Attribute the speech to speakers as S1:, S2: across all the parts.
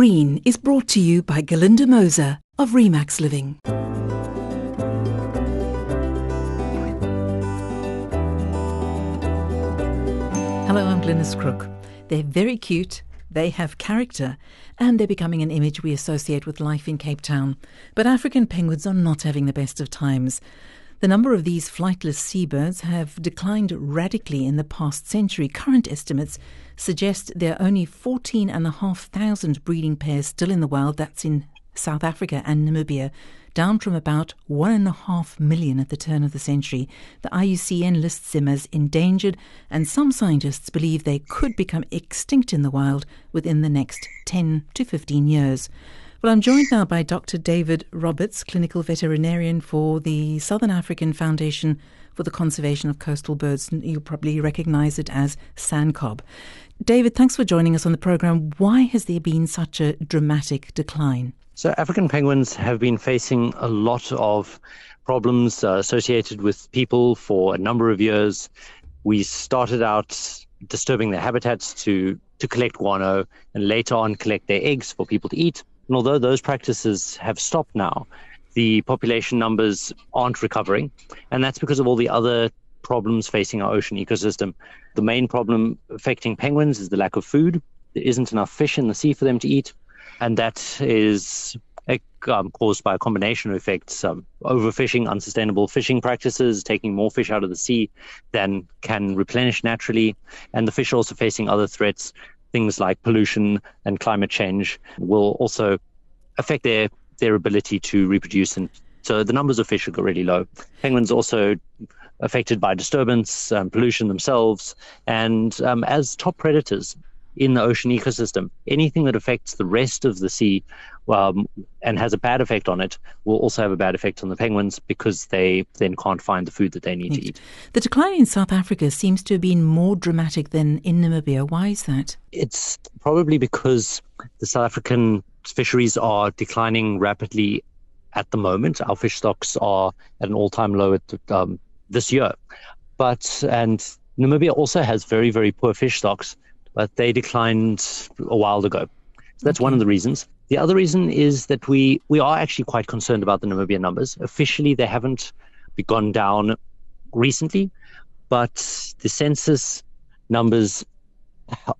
S1: Green is brought to you by Galinda Moser of Remax Living. Hello, I'm Glynis Crook. They're very cute, they have character, and they're becoming an image we associate with life in Cape Town. But African penguins are not having the best of times. The number of these flightless seabirds have declined radically in the past century. Current estimates suggest there are only 14,500 breeding pairs still in the wild. That's in South Africa and Namibia, down from about 1.5 million at the turn of the century. The IUCN lists them as endangered, and some scientists believe they could become extinct in the wild within the next 10 to 15 years. Well, I'm joined now by Dr. David Roberts, clinical veterinarian for the Southern African Foundation for the Conservation of Coastal Birds. You'll probably recognize it as SANCCOB. David, thanks for joining us on the program. Why has there been such a dramatic decline?
S2: So, African penguins have been facing a lot of problems uh, associated with people for a number of years. We started out disturbing their habitats to, to collect guano and later on collect their eggs for people to eat. And although those practices have stopped now, the population numbers aren't recovering. And that's because of all the other problems facing our ocean ecosystem. The main problem affecting penguins is the lack of food. There isn't enough fish in the sea for them to eat. And that is um, caused by a combination of effects um, overfishing, unsustainable fishing practices, taking more fish out of the sea than can replenish naturally. And the fish are also facing other threats things like pollution and climate change will also affect their their ability to reproduce and so the numbers of fish are really low. Penguins also affected by disturbance, um, pollution themselves, and um, as top predators in the ocean ecosystem, anything that affects the rest of the sea um, and has a bad effect on it will also have a bad effect on the penguins because they then can't find the food that they need to eat.
S1: The decline in South Africa seems to have been more dramatic than in Namibia. Why is that?
S2: It's probably because the South African fisheries are declining rapidly at the moment. Our fish stocks are at an all-time low at, um, this year, but and Namibia also has very very poor fish stocks, but they declined a while ago. So that's okay. one of the reasons. The other reason is that we we are actually quite concerned about the Namibian numbers. Officially, they haven't gone down recently, but the census numbers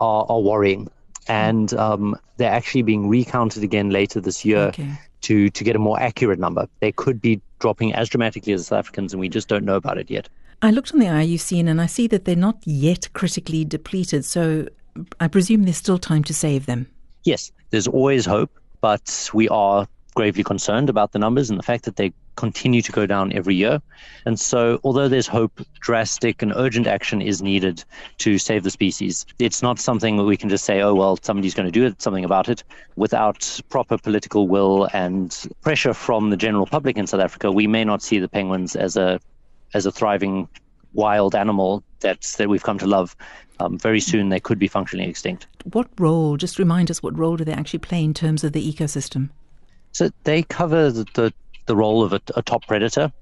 S2: are, are worrying, and um, they're actually being recounted again later this year okay. to to get a more accurate number. They could be dropping as dramatically as South Africans, and we just don't know about it yet.
S1: I looked on the IUCN and I see that they're not yet critically depleted, so I presume there's still time to save them.
S2: Yes, there's always hope but we are gravely concerned about the numbers and the fact that they continue to go down every year. And so, although there's hope, drastic and urgent action is needed to save the species. It's not something that we can just say, oh, well, somebody's going to do something about it. Without proper political will and pressure from the general public in South Africa, we may not see the penguins as a as a thriving wild animal that that we've come to love um, very soon they could be functionally extinct.
S1: What role, just remind us, what role do they actually play in terms of the ecosystem?
S2: So they cover the, the, the role of a, a, top predator,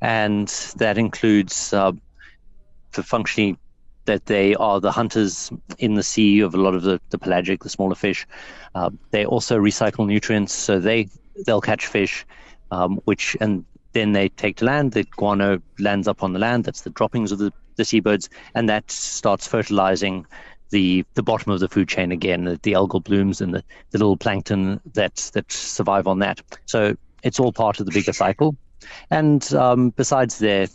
S2: and that includes uh, the functioning that they are the hunters in the sea of a lot of the, the pelagic, the smaller fish. Uh, they also recycle nutrients, so they they'll catch fish, um, which and then they take to land. The guano lands up on the land. That's the droppings of the the seabirds, and that starts fertilizing the the bottom of the food chain again, the, the algal blooms and the, the little plankton that that survive on that. So it's all part of the bigger cycle. And um, besides their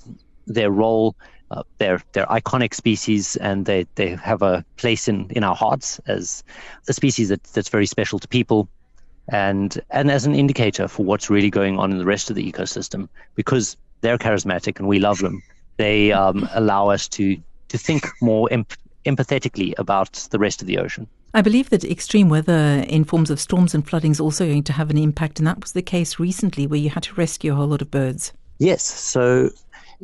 S2: their role, uh, they're they're iconic species, and they, they have a place in, in our hearts as a species that, that's very special to people, and and as an indicator for what's really going on in the rest of the ecosystem, because they're charismatic and we love them they um, allow us to to think more empathetically about the rest of the ocean.
S1: I believe that extreme weather in forms of storms and flooding is also going to have an impact, and that was the case recently where you had to rescue a whole lot of birds.
S2: Yes, so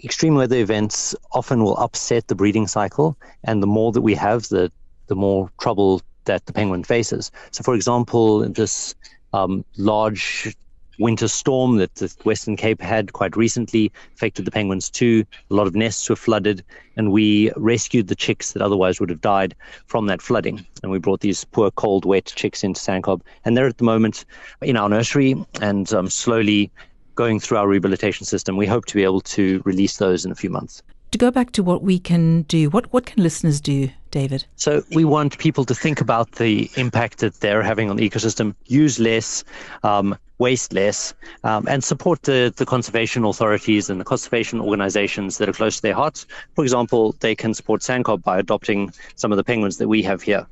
S2: extreme weather events often will upset the breeding cycle, and the more that we have, the the more trouble that the penguin faces. So, for example, this um, large winter storm that the Western Cape had quite recently affected the penguins too. A lot of nests were flooded, and we rescued the chicks that otherwise would have died from that flooding. And we brought these poor, cold, wet chicks into SANCCOB, and they're at the moment in our nursery and um, slowly going through our rehabilitation system. We hope to be able to release those in a few months.
S1: To go back to what we can do, what, what can listeners do, David?
S2: So, we want people to think about the impact that they're having on the ecosystem, use less, um, waste less, um, and support the, the conservation authorities and the conservation organizations that are close to their hearts. For example, they can support SANCCOB by adopting some of the penguins that we have here.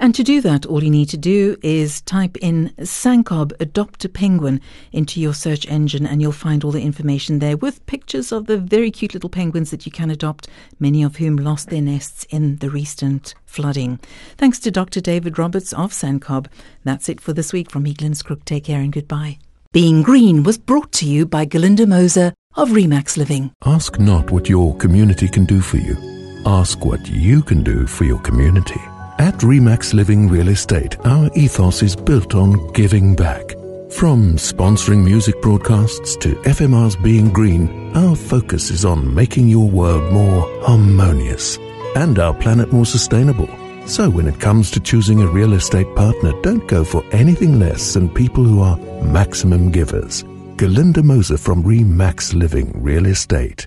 S1: And to do that, all you need to do is type in SANCCOB Adopt a Penguin into your search engine, and you'll find all the information there with pictures of the very cute little penguins that you can adopt, many of whom lost their nests in the recent flooding. Thanks to Dr. David Roberts of SANCCOB. That's it for this week from Glynis Crook. Take care and goodbye. Being Green was brought to you by Galinda Moser of Remax Living.
S3: Ask not what your community can do for you. Ask what you can do for your community. At Remax Living Real Estate, our ethos is built on giving back. From sponsoring music broadcasts to FMR's Being Green, our focus is on making your world more harmonious and our planet more sustainable. So when it comes to choosing a real estate partner, don't go for anything less than people who are maximum givers. Galinda Moser from Remax Living Real Estate.